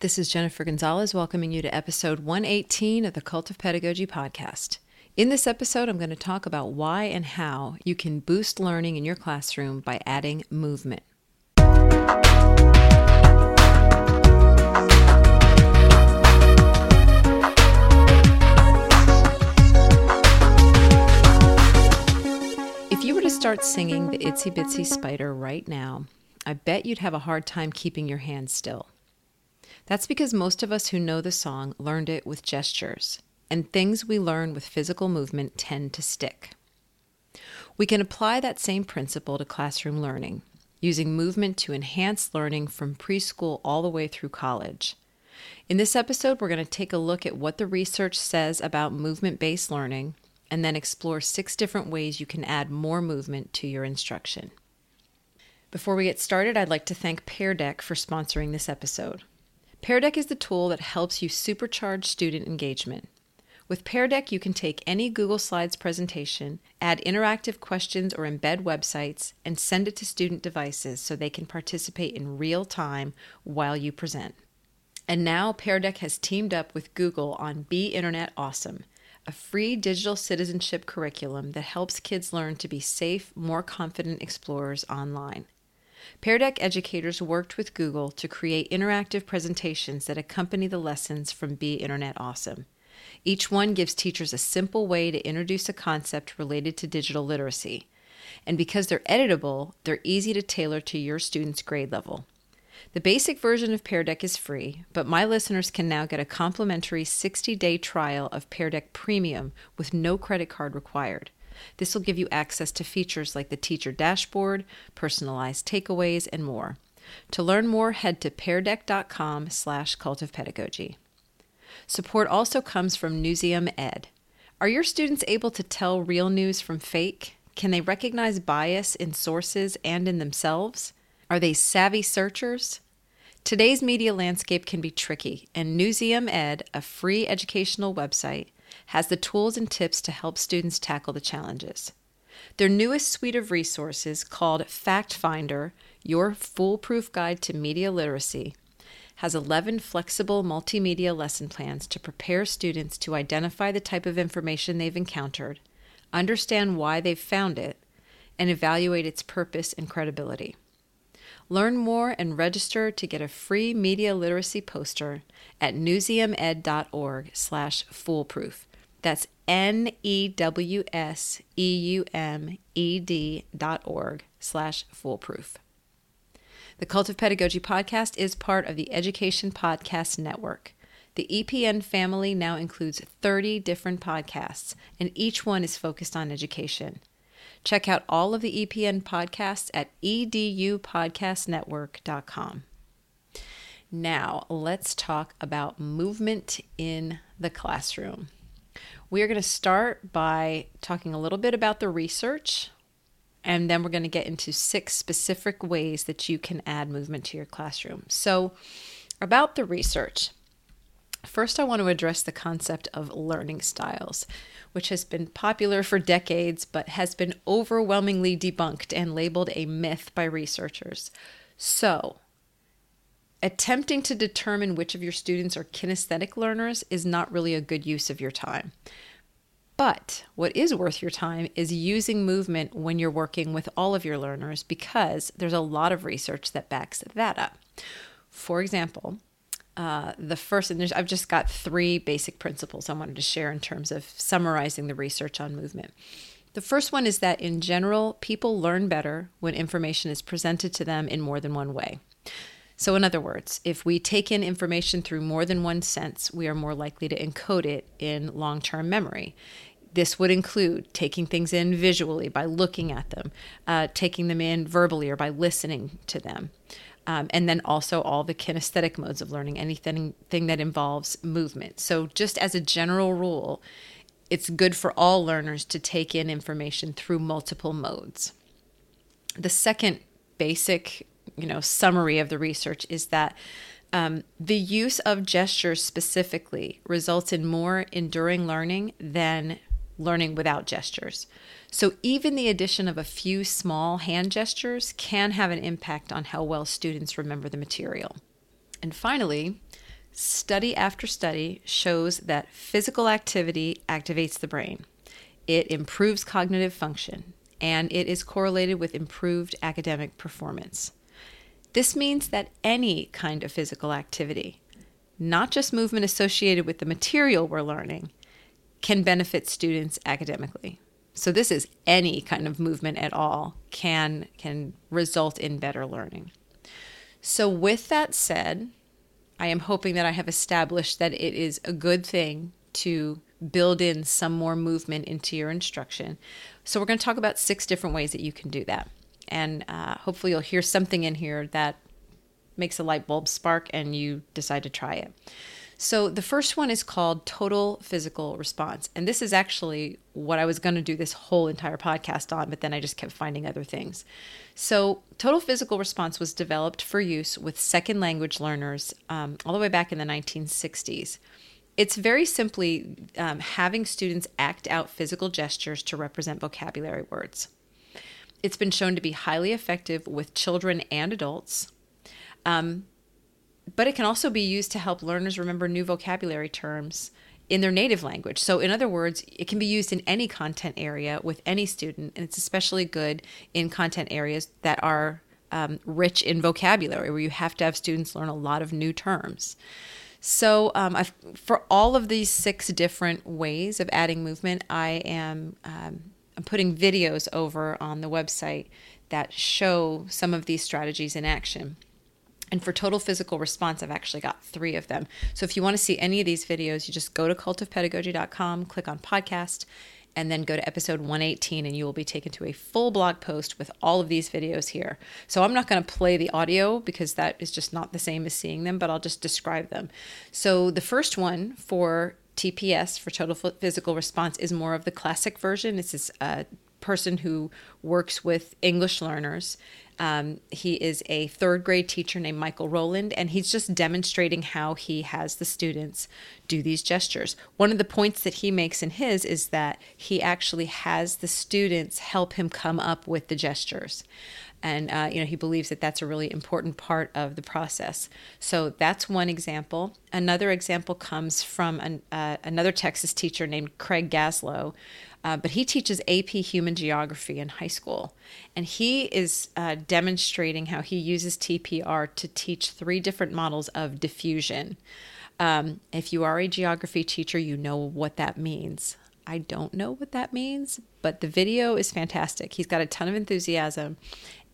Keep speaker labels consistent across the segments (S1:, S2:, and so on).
S1: This is Jennifer Gonzalez welcoming you to episode 118 of the Cult of Pedagogy podcast. In this episode, I'm going to talk about why and how you can boost learning in your classroom by adding movement. If you were to start singing the Itsy Bitsy Spider right now, I bet you'd have a hard time keeping your hands still. That's because most of us who know the song learned it with gestures, and things we learn with physical movement tend to stick. We can apply that same principle to classroom learning, using movement to enhance learning from preschool all the way through college. In this episode, we're going to take a look at what the research says about movement based learning and then explore six different ways you can add more movement to your instruction. Before we get started, I'd like to thank Pear Deck for sponsoring this episode. Pear Deck is the tool that helps you supercharge student engagement. With Pear Deck, you can take any Google Slides presentation, add interactive questions or embed websites, and send it to student devices so they can participate in real time while you present. And now Pear Deck has teamed up with Google on Be Internet Awesome, a free digital citizenship curriculum that helps kids learn to be safe, more confident explorers online. Pear Deck educators worked with Google to create interactive presentations that accompany the lessons from Be Internet Awesome. Each one gives teachers a simple way to introduce a concept related to digital literacy. And because they're editable, they're easy to tailor to your student's grade level. The basic version of Pear Deck is free, but my listeners can now get a complimentary 60 day trial of Pear Deck Premium with no credit card required. This will give you access to features like the teacher dashboard, personalized takeaways, and more. To learn more, head to peardeck.com slash cult of pedagogy. Support also comes from Newseum Ed. Are your students able to tell real news from fake? Can they recognize bias in sources and in themselves? Are they savvy searchers? Today's media landscape can be tricky, and Newseum Ed, a free educational website, has the tools and tips to help students tackle the challenges. Their newest suite of resources, called Fact Finder Your Foolproof Guide to Media Literacy, has 11 flexible multimedia lesson plans to prepare students to identify the type of information they've encountered, understand why they've found it, and evaluate its purpose and credibility. Learn more and register to get a free media literacy poster at newseumed.org slash foolproof. That's N E W S E U M E D dot org slash foolproof. The Cult of Pedagogy podcast is part of the Education Podcast Network. The EPN family now includes 30 different podcasts, and each one is focused on education. Check out all of the EPN podcasts at edupodcastnetwork.com. Now, let's talk about movement in the classroom. We are going to start by talking a little bit about the research, and then we're going to get into six specific ways that you can add movement to your classroom. So, about the research, first I want to address the concept of learning styles, which has been popular for decades but has been overwhelmingly debunked and labeled a myth by researchers. So, attempting to determine which of your students are kinesthetic learners is not really a good use of your time. But what is worth your time is using movement when you're working with all of your learners because there's a lot of research that backs that up. For example, uh, the first, and I've just got three basic principles I wanted to share in terms of summarizing the research on movement. The first one is that in general, people learn better when information is presented to them in more than one way. So, in other words, if we take in information through more than one sense, we are more likely to encode it in long term memory. This would include taking things in visually by looking at them, uh, taking them in verbally or by listening to them. Um, and then also all the kinesthetic modes of learning, anything thing that involves movement. So, just as a general rule, it's good for all learners to take in information through multiple modes. The second basic you know summary of the research is that um, the use of gestures specifically results in more enduring learning than learning without gestures. So, even the addition of a few small hand gestures can have an impact on how well students remember the material. And finally, Study after study shows that physical activity activates the brain. It improves cognitive function, and it is correlated with improved academic performance. This means that any kind of physical activity, not just movement associated with the material we're learning, can benefit students academically. So this is any kind of movement at all can can result in better learning. So with that said, I am hoping that I have established that it is a good thing to build in some more movement into your instruction. So, we're going to talk about six different ways that you can do that. And uh, hopefully, you'll hear something in here that makes a light bulb spark and you decide to try it. So, the first one is called total physical response. And this is actually what I was going to do this whole entire podcast on, but then I just kept finding other things. So, total physical response was developed for use with second language learners um, all the way back in the 1960s. It's very simply um, having students act out physical gestures to represent vocabulary words. It's been shown to be highly effective with children and adults. Um, but it can also be used to help learners remember new vocabulary terms in their native language. So, in other words, it can be used in any content area with any student, and it's especially good in content areas that are um, rich in vocabulary, where you have to have students learn a lot of new terms. So, um, for all of these six different ways of adding movement, I am um, I'm putting videos over on the website that show some of these strategies in action. And for total physical response, I've actually got three of them. So if you want to see any of these videos, you just go to cultofpedagogy.com, click on podcast, and then go to episode 118, and you will be taken to a full blog post with all of these videos here. So I'm not going to play the audio because that is just not the same as seeing them, but I'll just describe them. So the first one for TPS, for total physical response, is more of the classic version. This is a person who works with English learners um, he is a third grade teacher named Michael Rowland, and he's just demonstrating how he has the students do these gestures. One of the points that he makes in his is that he actually has the students help him come up with the gestures. And uh, you know he believes that that's a really important part of the process. So that's one example. Another example comes from an, uh, another Texas teacher named Craig Gaslow, uh, but he teaches AP Human Geography in high school. And he is uh, demonstrating how he uses TPR to teach three different models of diffusion. Um, if you are a geography teacher, you know what that means. I don't know what that means, but the video is fantastic. He's got a ton of enthusiasm.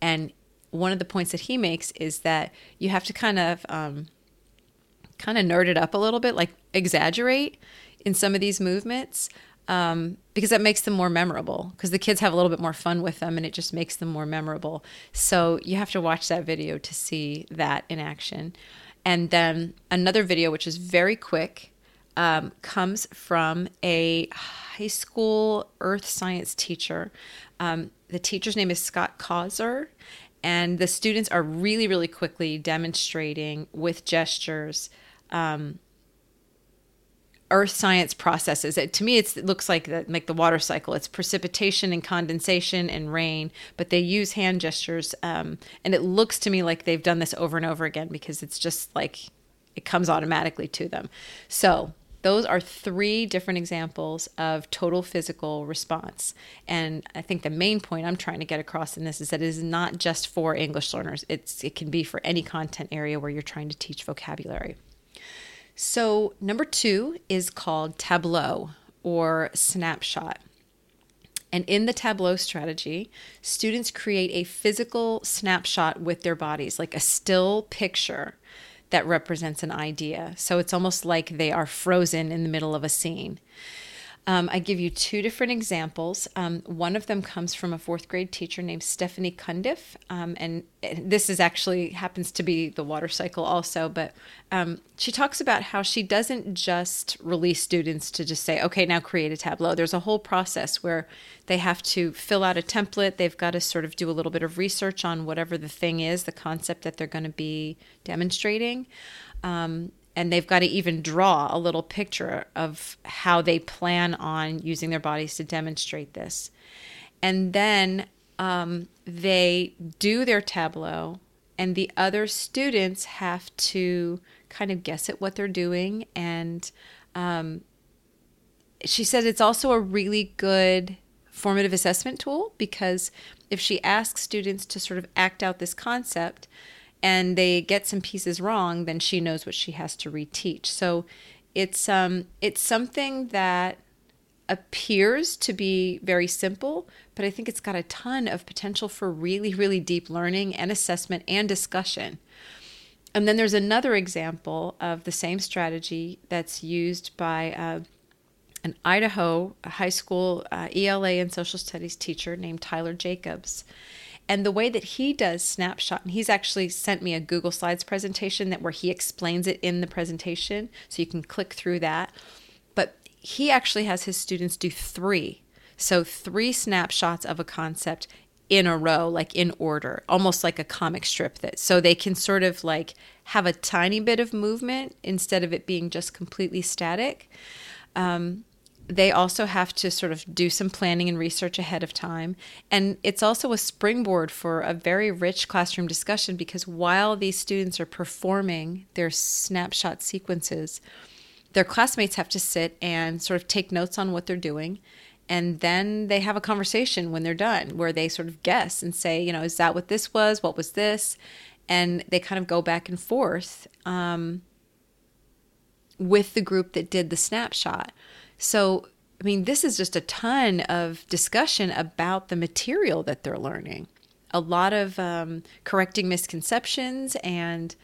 S1: And one of the points that he makes is that you have to kind of um, kind of nerd it up a little bit, like exaggerate in some of these movements um, because that makes them more memorable because the kids have a little bit more fun with them and it just makes them more memorable. So you have to watch that video to see that in action. And then another video, which is very quick, um, comes from a high school earth science teacher. Um, the teacher's name is Scott Causer, and the students are really, really quickly demonstrating with gestures um, earth science processes. It, to me it looks like the, like the water cycle. It's precipitation and condensation and rain but they use hand gestures um, and it looks to me like they've done this over and over again because it's just like it comes automatically to them. So those are three different examples of total physical response. And i think the main point i'm trying to get across in this is that it is not just for english learners. It's it can be for any content area where you're trying to teach vocabulary. So, number two is called Tableau or snapshot. And in the Tableau strategy, students create a physical snapshot with their bodies, like a still picture that represents an idea. So it's almost like they are frozen in the middle of a scene. Um, I give you two different examples. Um, one of them comes from a fourth grade teacher named Stephanie Cundiff, um, and this is actually happens to be the water cycle also. But um, she talks about how she doesn't just release students to just say, "Okay, now create a tableau." There's a whole process where they have to fill out a template. They've got to sort of do a little bit of research on whatever the thing is, the concept that they're going to be demonstrating. Um, and they've got to even draw a little picture of how they plan on using their bodies to demonstrate this. And then um, they do their tableau, and the other students have to kind of guess at what they're doing. And um, she says it's also a really good formative assessment tool because if she asks students to sort of act out this concept and they get some pieces wrong, then she knows what she has to reteach. So it's um it's something that appears to be very simple, but I think it's got a ton of potential for really, really deep learning and assessment and discussion. And then there's another example of the same strategy that's used by uh, an Idaho high school uh, ELA and social studies teacher named Tyler Jacobs. And the way that he does snapshot, and he's actually sent me a Google Slides presentation that where he explains it in the presentation, so you can click through that. But he actually has his students do three. So three snapshots of a concept in a row, like in order, almost like a comic strip that so they can sort of like have a tiny bit of movement instead of it being just completely static. Um, they also have to sort of do some planning and research ahead of time. And it's also a springboard for a very rich classroom discussion because while these students are performing their snapshot sequences, their classmates have to sit and sort of take notes on what they're doing. And then they have a conversation when they're done where they sort of guess and say, you know, is that what this was? What was this? And they kind of go back and forth um, with the group that did the snapshot. So, I mean, this is just a ton of discussion about the material that they're learning. A lot of um, correcting misconceptions and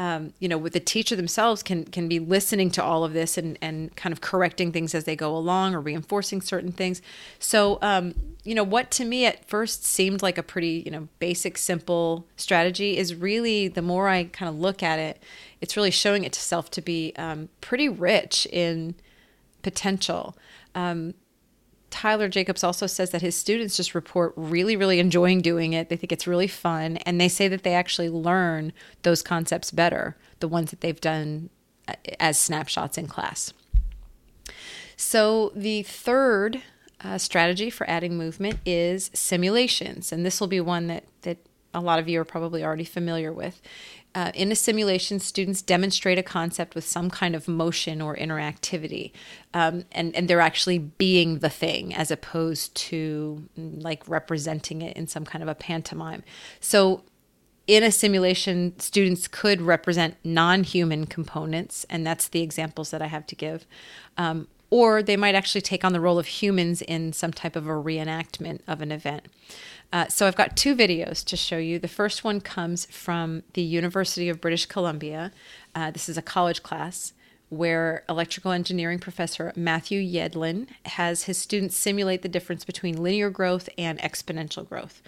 S1: um, you know, with the teacher themselves can can be listening to all of this and and kind of correcting things as they go along or reinforcing certain things. So, um, you know, what to me at first seemed like a pretty you know basic, simple strategy is really the more I kind of look at it, it's really showing itself to be um, pretty rich in potential. Um, Tyler Jacobs also says that his students just report really, really enjoying doing it. They think it's really fun. And they say that they actually learn those concepts better, the ones that they've done uh, as snapshots in class. So, the third uh, strategy for adding movement is simulations. And this will be one that, that a lot of you are probably already familiar with. Uh, in a simulation, students demonstrate a concept with some kind of motion or interactivity, um, and and they're actually being the thing as opposed to mm, like representing it in some kind of a pantomime. So, in a simulation, students could represent non-human components, and that's the examples that I have to give. Um, or they might actually take on the role of humans in some type of a reenactment of an event. Uh, so I've got two videos to show you. The first one comes from the University of British Columbia. Uh, this is a college class where electrical engineering professor Matthew Yedlin has his students simulate the difference between linear growth and exponential growth.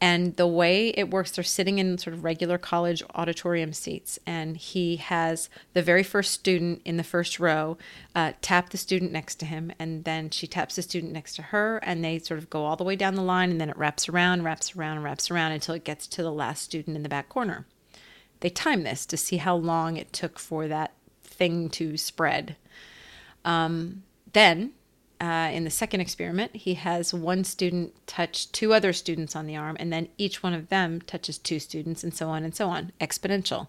S1: And the way it works, they're sitting in sort of regular college auditorium seats, and he has the very first student in the first row uh, tap the student next to him, and then she taps the student next to her, and they sort of go all the way down the line, and then it wraps around, wraps around, wraps around until it gets to the last student in the back corner. They time this to see how long it took for that thing to spread. Um, then uh, in the second experiment, he has one student touch two other students on the arm, and then each one of them touches two students, and so on and so on, exponential.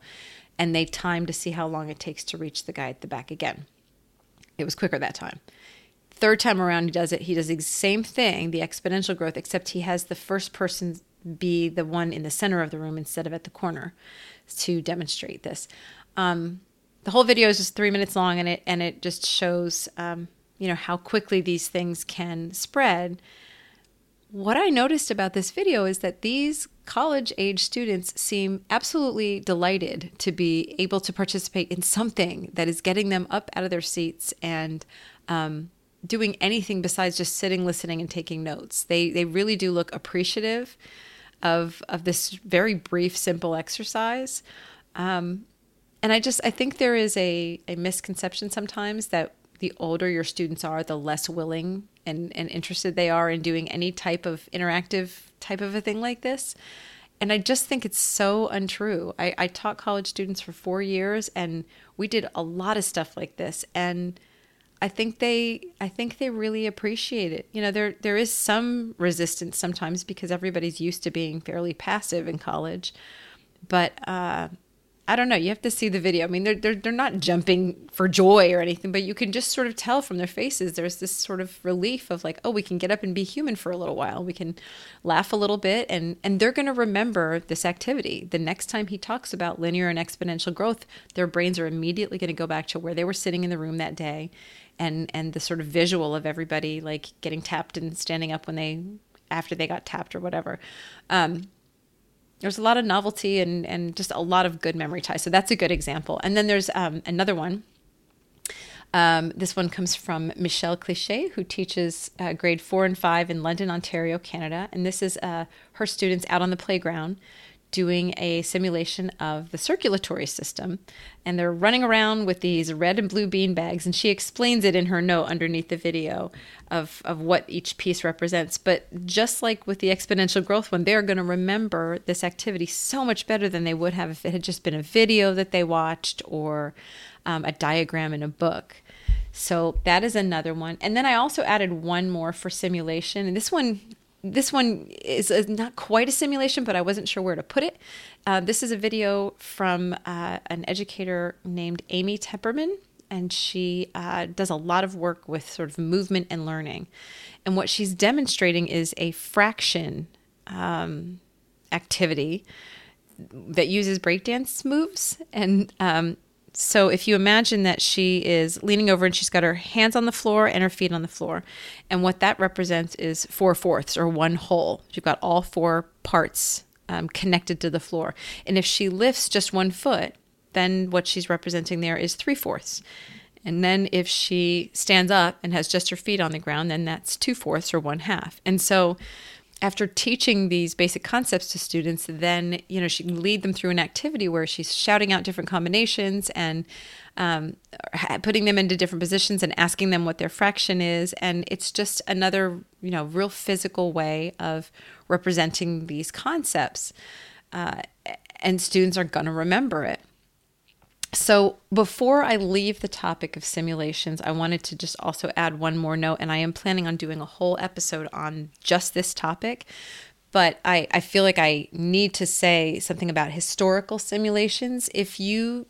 S1: And they time to see how long it takes to reach the guy at the back again. It was quicker that time. Third time around, he does it. He does the same thing, the exponential growth, except he has the first person be the one in the center of the room instead of at the corner to demonstrate this. Um, the whole video is just three minutes long, and it and it just shows um, you know how quickly these things can spread. What i noticed about this video is that these college age students seem absolutely delighted to be able to participate in something that is getting them up out of their seats and um, doing anything besides just sitting listening and taking notes. They they really do look appreciative of of this very brief simple exercise. Um, and i just i think there is a a misconception sometimes that the older your students are, the less willing and, and interested they are in doing any type of interactive type of a thing like this. And I just think it's so untrue. I, I taught college students for four years and we did a lot of stuff like this. And I think they I think they really appreciate it. You know, there there is some resistance sometimes because everybody's used to being fairly passive in college. But uh I don't know. You have to see the video. I mean, they're, they're, they're not jumping for joy or anything, but you can just sort of tell from their faces there's this sort of relief of like, oh, we can get up and be human for a little while. We can laugh a little bit, and, and they're going to remember this activity. The next time he talks about linear and exponential growth, their brains are immediately going to go back to where they were sitting in the room that day and, and the sort of visual of everybody like getting tapped and standing up when they, after they got tapped or whatever. Um, there's a lot of novelty and and just a lot of good memory ties. So that's a good example. And then there's um, another one. Um, this one comes from Michelle Cliche, who teaches uh, grade four and five in London, Ontario, Canada. And this is uh, her students out on the playground doing a simulation of the circulatory system. And they're running around with these red and blue bean bags. And she explains it in her note underneath the video of, of what each piece represents. But just like with the exponential growth one, they're going to remember this activity so much better than they would have if it had just been a video that they watched or um, a diagram in a book. So that is another one. And then I also added one more for simulation. And this one this one is not quite a simulation, but I wasn't sure where to put it. Uh, this is a video from uh, an educator named Amy Tepperman, and she uh, does a lot of work with sort of movement and learning. And what she's demonstrating is a fraction um, activity that uses breakdance moves. And um, so if you imagine that she is leaning over and she's got her hands on the floor and her feet on the floor, and what that represents is four fourths or one whole. You've got all four parts um, connected to the floor. And if she lifts just one foot, then what she's representing there is three fourths. And then if she stands up and has just her feet on the ground, then that's two fourths or one half. And so after teaching these basic concepts to students, then you know she can lead them through an activity where she's shouting out different combinations and um, putting them into different positions and asking them what their fraction is, and it's just another you know real physical way of representing these concepts, uh, and students are going to remember it. So, before I leave the topic of simulations, I wanted to just also add one more note, and I am planning on doing a whole episode on just this topic. But I, I feel like I need to say something about historical simulations. If you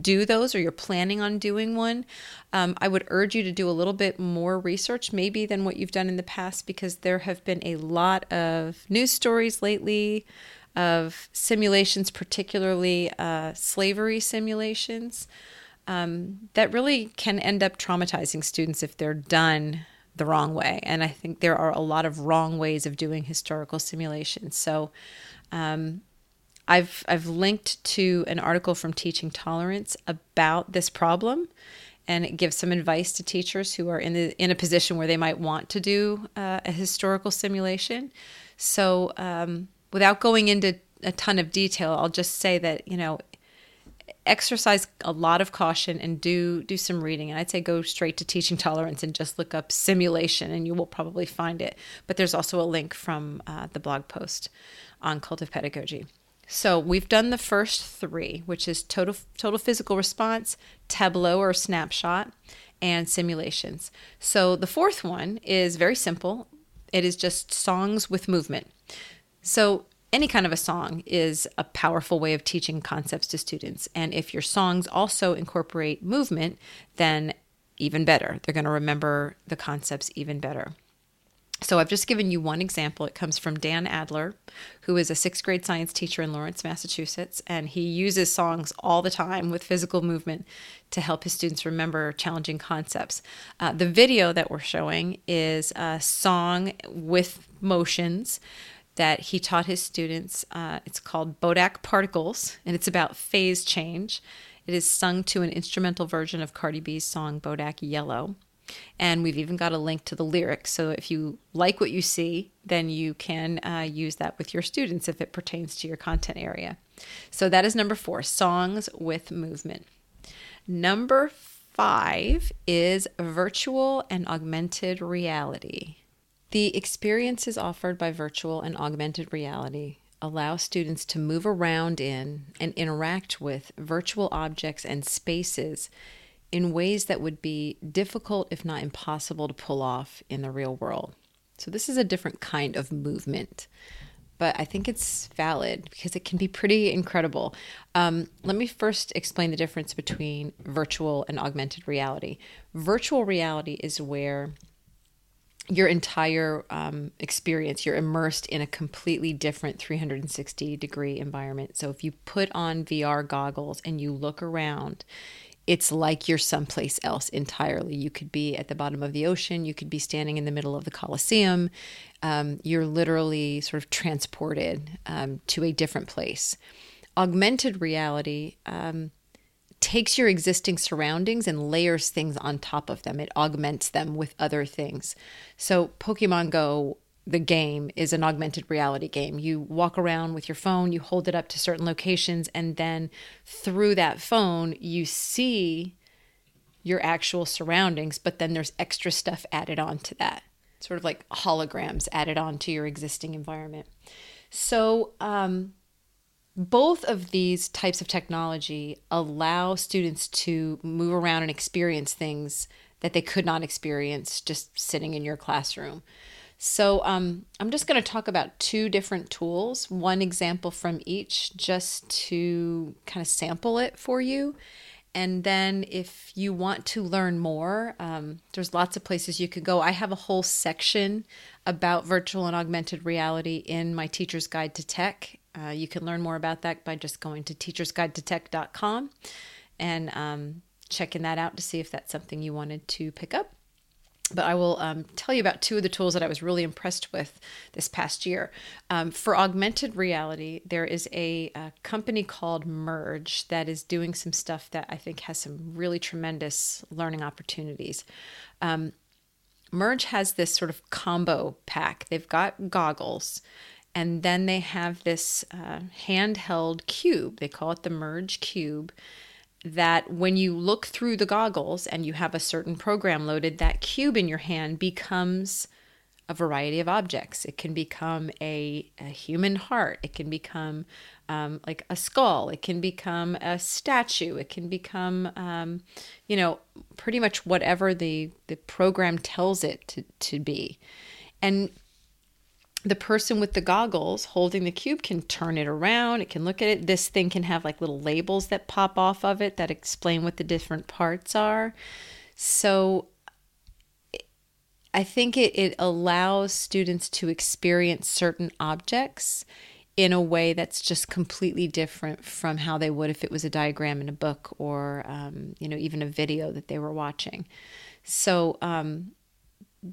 S1: do those or you're planning on doing one, um, I would urge you to do a little bit more research, maybe than what you've done in the past, because there have been a lot of news stories lately of simulations, particularly uh, slavery simulations, um, that really can end up traumatizing students if they're done the wrong way. And I think there are a lot of wrong ways of doing historical simulations. So um, I've I've linked to an article from Teaching Tolerance about this problem, and it gives some advice to teachers who are in the, in a position where they might want to do uh, a historical simulation. So um, without going into a ton of detail, I'll just say that, you know, exercise a lot of caution and do do some reading. And i'd say go straight to teaching tolerance and just look up simulation and you will probably find it. But there's also a link from uh, the blog post on cult of pedagogy. So we've done the first three which is total total physical response tableau or snapshot and simulations. So the fourth one is very simple. It is just songs with movement so, any kind of a song is a powerful way of teaching concepts to students. And if your songs also incorporate movement, then even better. They're going to remember the concepts even better. So, I've just given you one example. It comes from Dan Adler, who is a sixth grade science teacher in Lawrence, Massachusetts, and he uses songs all the time with physical movement to help his students remember challenging concepts. Uh, the video that we're showing is a song with motions that he taught his students. Uh, it's called Bodak Particles, and it's about phase change. It is sung to an instrumental version of Cardi B's song Bodak Yellow. And we've even got a link to the lyrics. So if you like what you see, then you can uh, use that with your students if it pertains to your content area. So that is number four songs with movement. Number five is virtual and augmented reality. The experiences offered by virtual and augmented reality allow students to move around in and interact with virtual objects and spaces in ways that would be difficult, if not impossible, to pull off in the real world. So, this is a different kind of movement. but I think it's valid because it can be pretty incredible. Um, let me first explain the difference between virtual and augmented reality. Virtual reality is where your entire um, experience, you're immersed in a completely different 360 degree environment. So if you put on VR goggles and you look around, it's like you're someplace else entirely. You could be at the bottom of the ocean, you could be standing in the middle of the Colosseum. Um, you're literally sort of transported um, to a different place. Augmented reality um, takes your existing surroundings and layers things on top of them, it augments them with other things. So, Pokemon Go the game is an augmented reality game. You walk around with your phone, you hold it up to certain locations, and then through that phone, you see your actual surroundings, but then there's extra stuff added on to that. Sort of like holograms added on to your existing environment. So, um, both of these types of technology allow students to move around and experience things that they could not experience just sitting in your classroom. So um, I'm just going to talk about two different tools, one example from each, just to kind of sample it for you. And then if you want to learn more, um, there's lots of places you could go. I have a whole section about virtual and augmented reality in my Teacher's Guide to Tech. Uh, you can learn more about that by just going to teachersguidetotech.com and um, checking that out to see if that's something you wanted to pick up but I will um, tell you about two of the tools that I was really impressed with this past year. Um, for augmented reality, there is a, a, company called Merge that is doing some stuff that I think has some really tremendous learning opportunities. Um, Merge has this sort of combo pack. They've got goggles, and then they have this uh, handheld cube. They call it the Merge Cube that when you look through the goggles and you have a certain program loaded, that cube in your hand becomes a variety of objects. It can become a, a human heart. It can become um, like a skull. It can become a statue. It can become, um, you know, pretty much whatever the, the program tells it to, to be. And the person with the goggles holding the cube can turn it around. It can look at it. This thing can have like little labels that pop off of it that explain what the different parts are. So I think it, it allows students to experience certain objects in a way that's just completely different from how they would if it was a diagram in a book or, um, you know, even a video that they were watching. So, um,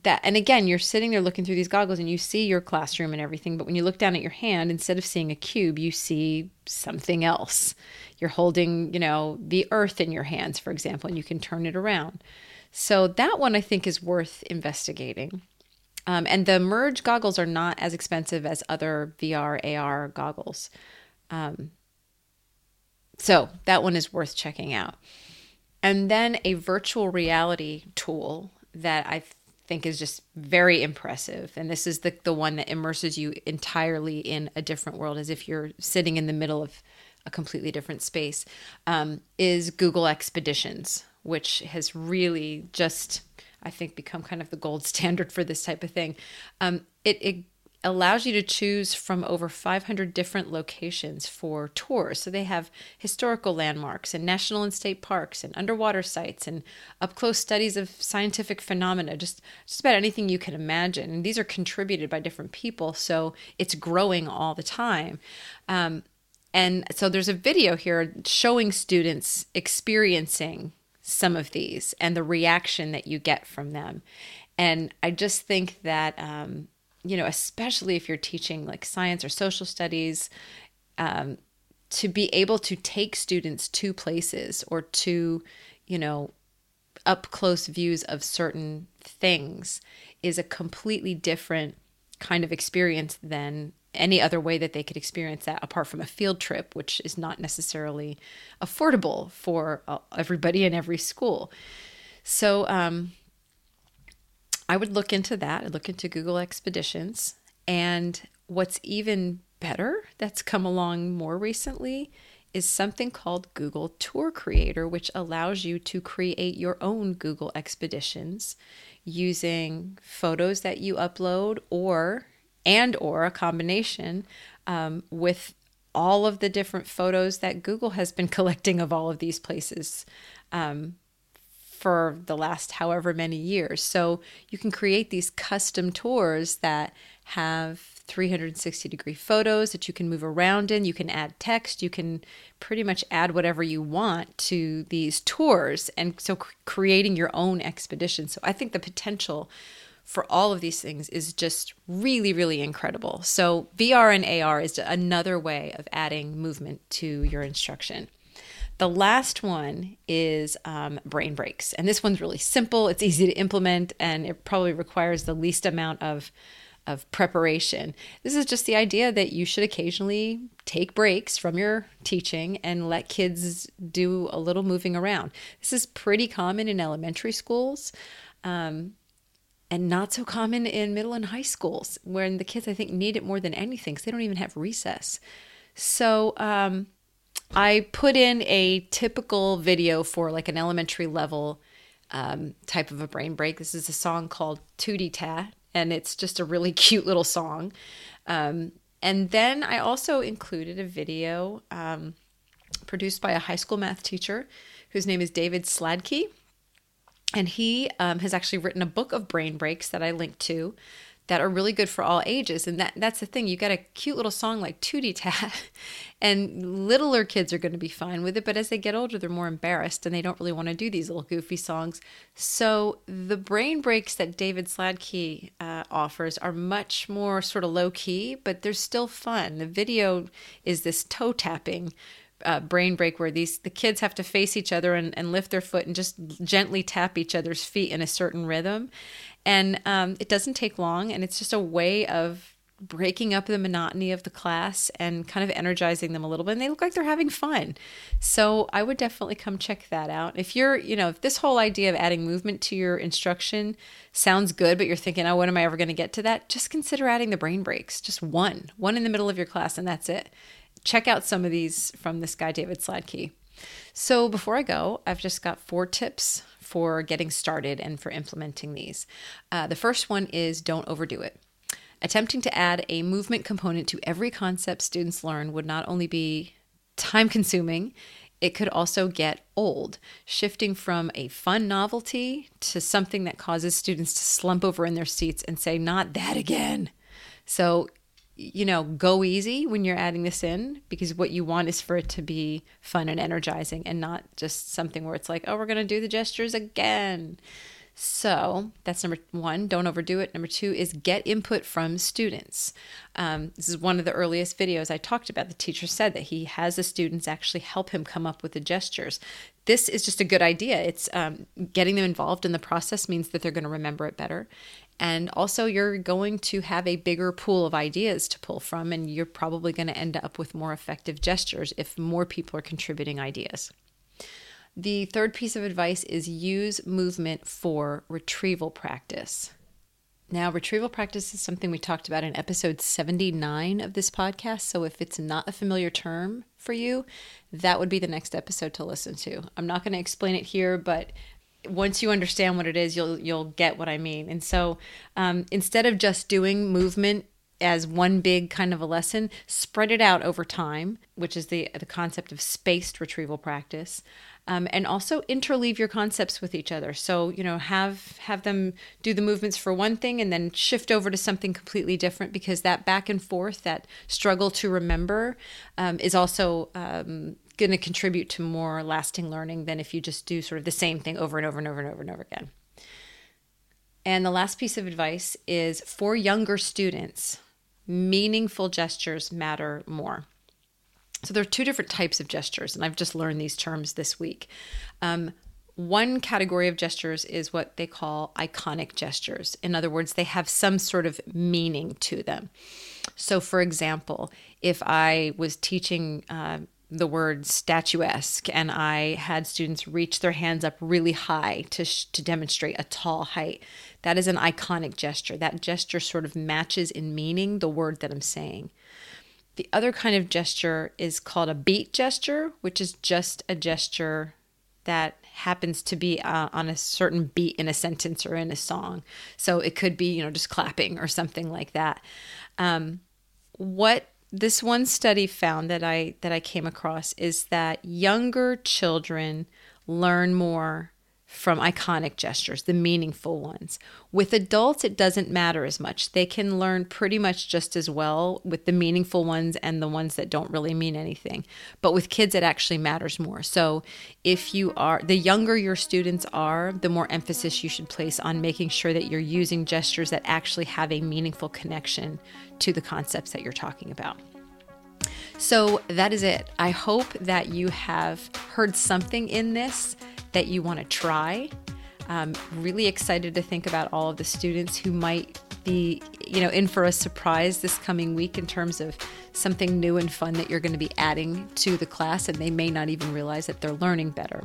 S1: that and again you're sitting there looking through these goggles and you see your classroom and everything but when you look down at your hand instead of seeing a cube you see something else. You're holding you know the earth in your hands for example and you can turn it around. So that one i think is worth investigating. Um, and the merge goggles are not as expensive as other vr ar goggles. Um, so that one is worth checking out. And then a virtual reality tool that i think is just very impressive. And this is the, the one that immerses you entirely in a different world, as if you're sitting in the middle of a completely different space, um, is Google Expeditions, which has really just, I think, become kind of the gold standard for this type of thing. Um, it, it allows you to choose from over 500 different locations for tours. So they have historical landmarks and national and state parks and underwater sites and up close studies of scientific phenomena, just, just about anything you can imagine. And these are contributed by different people, so it's growing all the time. Um, and so there's a video here showing students experiencing some of these and the reaction that you get from them. And I just think that um, you know, especially if you're teaching like science or social studies, um, to be able to take students to places or to, you know, up close views of certain things is a completely different kind of experience than any other way that they could experience that apart from a field trip, which is not necessarily affordable for uh, everybody in every school. So, um, I would look into that. I'd look into Google Expeditions. And what's even better that's come along more recently is something called Google Tour Creator, which allows you to create your own Google Expeditions using photos that you upload or and or a combination um, with all of the different photos that Google has been collecting of all of these places um, for the last however many years. So you can create these custom tours that have 360 degree photos that you can move around in. You can add text. You can pretty much add whatever you want to these tours. And so creating your own expedition. So I think the potential for all of these things is just really, really incredible. So, VR and AR is another way of adding movement to your instruction. The last one is um, brain breaks. And this one's really simple, it's easy to implement, and it probably requires the least amount of, of preparation. This is just the idea that you should occasionally take breaks from your teaching and let kids do a little moving around. This is pretty common in elementary schools. Um, and not so common in middle and high schools, when the kids I think need it more than anything because they don't even have recess. So um, I put in a typical video for like an elementary level um, type of a brain break. This is a song called Tootie Tat, and it's just a really cute little song. Um, and then I also included a video um, produced by a high school math teacher whose name is David Sladkey and he um, has actually written a book of brain breaks that I linked to that are really good for all ages. And that that's the thing. You got a cute little song like Tootie Tat, and littler kids are going to be fine with it. But as they get older, they're more embarrassed and they don't really want to do these little goofy songs. So the brain breaks that David Sladkey uh, offers are much more sort of low key, but they're still fun. The video is this toe tapping uh, brain break where these the kids have to face each other and, and lift their foot and just gently tap each other's feet in a certain rhythm and um, it doesn't take long and it's just a way of breaking up the monotony of the class and kind of energizing them a little bit and they look like they're having fun. So i would definitely come check that out. If you're you know if this whole idea of adding movement to your instruction sounds good but you're thinking oh when am i ever going to get to that? Just consider adding the brain breaks just one one in the middle of your class and that's it. Check out some of these from this guy, David Sladkey. So before I go, I've just got four tips for getting started and for implementing these. Uh, the first one is don't overdo it. Attempting to add a movement component to every concept students learn would not only be time consuming, it could also get old, shifting from a fun novelty to something that causes students to slump over in their seats and say, Not that again. So you know, go easy when you're adding this in because what you want is for it to be fun and energizing and not just something where it's like, oh, we're going to do the gestures again. So that's number one, don't overdo it. Number two is get input from students. Um, this is one of the earliest videos I talked about. The teacher said that he has the students actually help him come up with the gestures. This is just a good idea. It's um, getting them involved in the process means that they're going to remember it better. And also, you're going to have a bigger pool of ideas to pull from, and you're probably going to end up with more effective gestures if more people are contributing ideas. The third piece of advice is use movement for retrieval practice. Now, retrieval practice is something we talked about in episode 79 of this podcast. So, if it's not a familiar term for you, that would be the next episode to listen to. I'm not going to explain it here, but once you understand what it is, you'll you'll get what I mean. And so, um, instead of just doing movement as one big kind of a lesson, spread it out over time, which is the the concept of spaced retrieval practice. Um, and also interleave your concepts with each other. So you know, have have them do the movements for one thing and then shift over to something completely different because that back and forth, that struggle to remember, um, is also um, going to contribute to more lasting learning than if you just do sort of the same thing over and over and over and over and over again. And the last piece of advice is for younger students, meaningful gestures matter more. So there are two different types of gestures, and I've just learned these terms this week. Um, one category of gestures is what they call iconic gestures. In other words, they have some sort of meaning to them. So, for example, if I was teaching uh, the word statuesque and I had students reach their hands up really high to sh- to demonstrate a tall height. That is an iconic gesture. That gesture sort of matches in meaning the word that I'm saying. The other kind of gesture is called a beat gesture, which is just a gesture that happens to be uh, on a certain beat in a sentence or in a song. So it could be, you know, just clapping or something like that. Um, what this one study found that I that I came across is that younger children learn more from iconic gestures, the meaningful ones. With adults, it doesn't matter as much. They can learn pretty much just as well with the meaningful ones and the ones that don't really mean anything. But with kids, it actually matters more. So if you are, the younger your students are, the more emphasis you should place on making sure that you're using gestures that actually have a meaningful connection to the concepts that you're talking about. So that is it. I hope that you have heard something in this that you want to try. Um, really excited to think about all of the students who might be, you know, in for a surprise this coming week in terms of something new and fun that you're going to be adding to the class, and they may not even realize that they're learning better.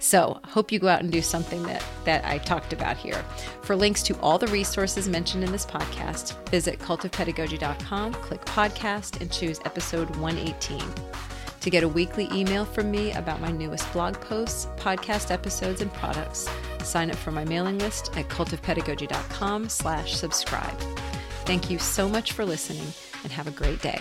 S1: So, hope you go out and do something that that I talked about here. For links to all the resources mentioned in this podcast, visit cultofpedagogy.com, click podcast, and choose episode 118. To get a weekly email from me about my newest blog posts, podcast episodes, and products, sign up for my mailing list at cultofpedagogy.com slash subscribe. Thank you so much for listening and have a great day.